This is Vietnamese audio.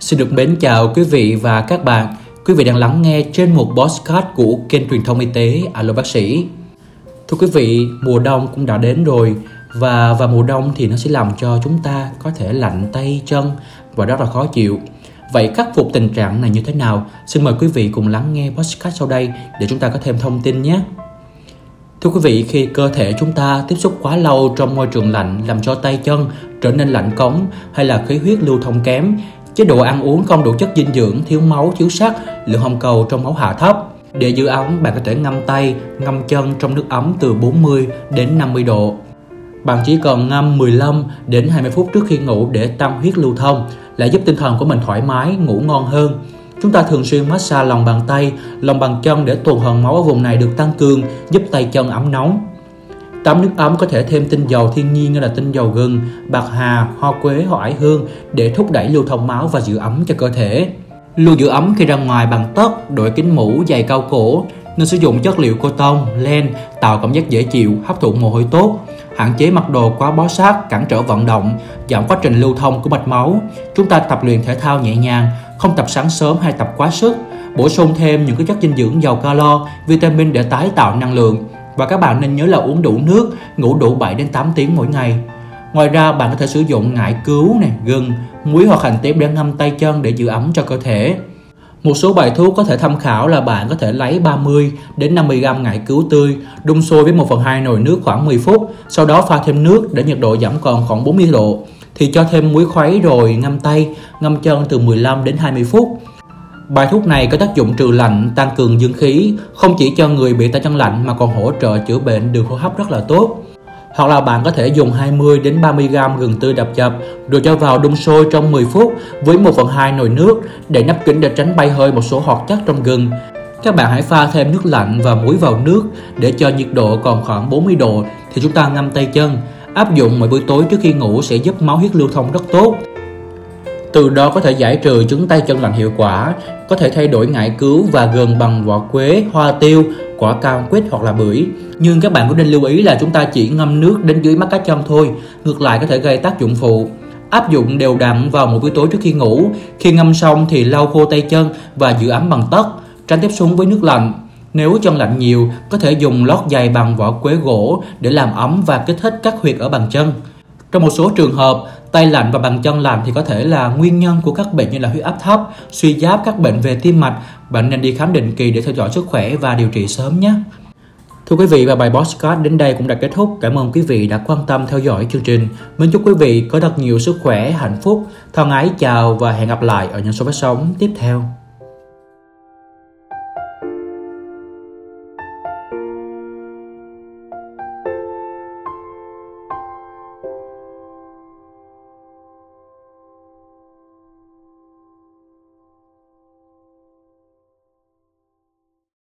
Xin được mến chào quý vị và các bạn. Quý vị đang lắng nghe trên một podcast của kênh truyền thông y tế Alo Bác sĩ. Thưa quý vị, mùa đông cũng đã đến rồi và vào mùa đông thì nó sẽ làm cho chúng ta có thể lạnh tay chân và rất là khó chịu. Vậy khắc phục tình trạng này như thế nào? Xin mời quý vị cùng lắng nghe podcast sau đây để chúng ta có thêm thông tin nhé. Thưa quý vị, khi cơ thể chúng ta tiếp xúc quá lâu trong môi trường lạnh làm cho tay chân trở nên lạnh cống hay là khí huyết lưu thông kém chế độ ăn uống không đủ chất dinh dưỡng, thiếu máu, thiếu sắt, lượng hồng cầu trong máu hạ thấp. Để giữ ấm, bạn có thể ngâm tay, ngâm chân trong nước ấm từ 40 đến 50 độ. Bạn chỉ cần ngâm 15 đến 20 phút trước khi ngủ để tăng huyết lưu thông, lại giúp tinh thần của mình thoải mái, ngủ ngon hơn. Chúng ta thường xuyên massage lòng bàn tay, lòng bàn chân để tuần hoàn máu ở vùng này được tăng cường, giúp tay chân ấm nóng. Tắm nước ấm có thể thêm tinh dầu thiên nhiên như là tinh dầu gừng, bạc hà, hoa quế hoa ải hương để thúc đẩy lưu thông máu và giữ ấm cho cơ thể. Lưu giữ ấm khi ra ngoài bằng tất, đội kính mũ, giày cao cổ, nên sử dụng chất liệu cotton, len tạo cảm giác dễ chịu, hấp thụ mồ hôi tốt, hạn chế mặc đồ quá bó sát, cản trở vận động, giảm quá trình lưu thông của mạch máu. Chúng ta tập luyện thể thao nhẹ nhàng, không tập sáng sớm hay tập quá sức, bổ sung thêm những cái chất dinh dưỡng giàu calo, vitamin để tái tạo năng lượng và các bạn nên nhớ là uống đủ nước, ngủ đủ 7 đến 8 tiếng mỗi ngày. Ngoài ra bạn có thể sử dụng ngải cứu, này, gừng, muối hoặc hành tím để ngâm tay chân để giữ ấm cho cơ thể. Một số bài thuốc có thể tham khảo là bạn có thể lấy 30 đến 50 g ngải cứu tươi, đun sôi với 1 phần 2 nồi nước khoảng 10 phút, sau đó pha thêm nước để nhiệt độ giảm còn khoảng 40 độ. Thì cho thêm muối khuấy rồi ngâm tay, ngâm chân từ 15 đến 20 phút. Bài thuốc này có tác dụng trừ lạnh, tăng cường dương khí, không chỉ cho người bị tay chân lạnh mà còn hỗ trợ chữa bệnh đường hô hấp rất là tốt. Hoặc là bạn có thể dùng 20 đến 30 g gừng tươi đập chập rồi cho vào đun sôi trong 10 phút với 1 phần 2 nồi nước để nắp kính để tránh bay hơi một số hoạt chất trong gừng. Các bạn hãy pha thêm nước lạnh và muối vào nước để cho nhiệt độ còn khoảng 40 độ thì chúng ta ngâm tay chân. Áp dụng mỗi buổi tối trước khi ngủ sẽ giúp máu huyết lưu thông rất tốt từ đó có thể giải trừ chứng tay chân lạnh hiệu quả, có thể thay đổi ngải cứu và gần bằng vỏ quế, hoa tiêu, quả cam quýt hoặc là bưởi. Nhưng các bạn cũng nên lưu ý là chúng ta chỉ ngâm nước đến dưới mắt cá chân thôi, ngược lại có thể gây tác dụng phụ. Áp dụng đều đặn vào một buổi tối trước khi ngủ, khi ngâm xong thì lau khô tay chân và giữ ấm bằng tất, tránh tiếp xúc với nước lạnh. Nếu chân lạnh nhiều, có thể dùng lót giày bằng vỏ quế gỗ để làm ấm và kích thích các huyệt ở bàn chân. Trong một số trường hợp, tay lạnh và bàn chân lạnh thì có thể là nguyên nhân của các bệnh như là huyết áp thấp, suy giáp, các bệnh về tim mạch. Bạn nên đi khám định kỳ để theo dõi sức khỏe và điều trị sớm nhé. Thưa quý vị và bài podcast đến đây cũng đã kết thúc. Cảm ơn quý vị đã quan tâm theo dõi chương trình. Mến chúc quý vị có thật nhiều sức khỏe, hạnh phúc. Thân ái chào và hẹn gặp lại ở những số phát sóng tiếp theo.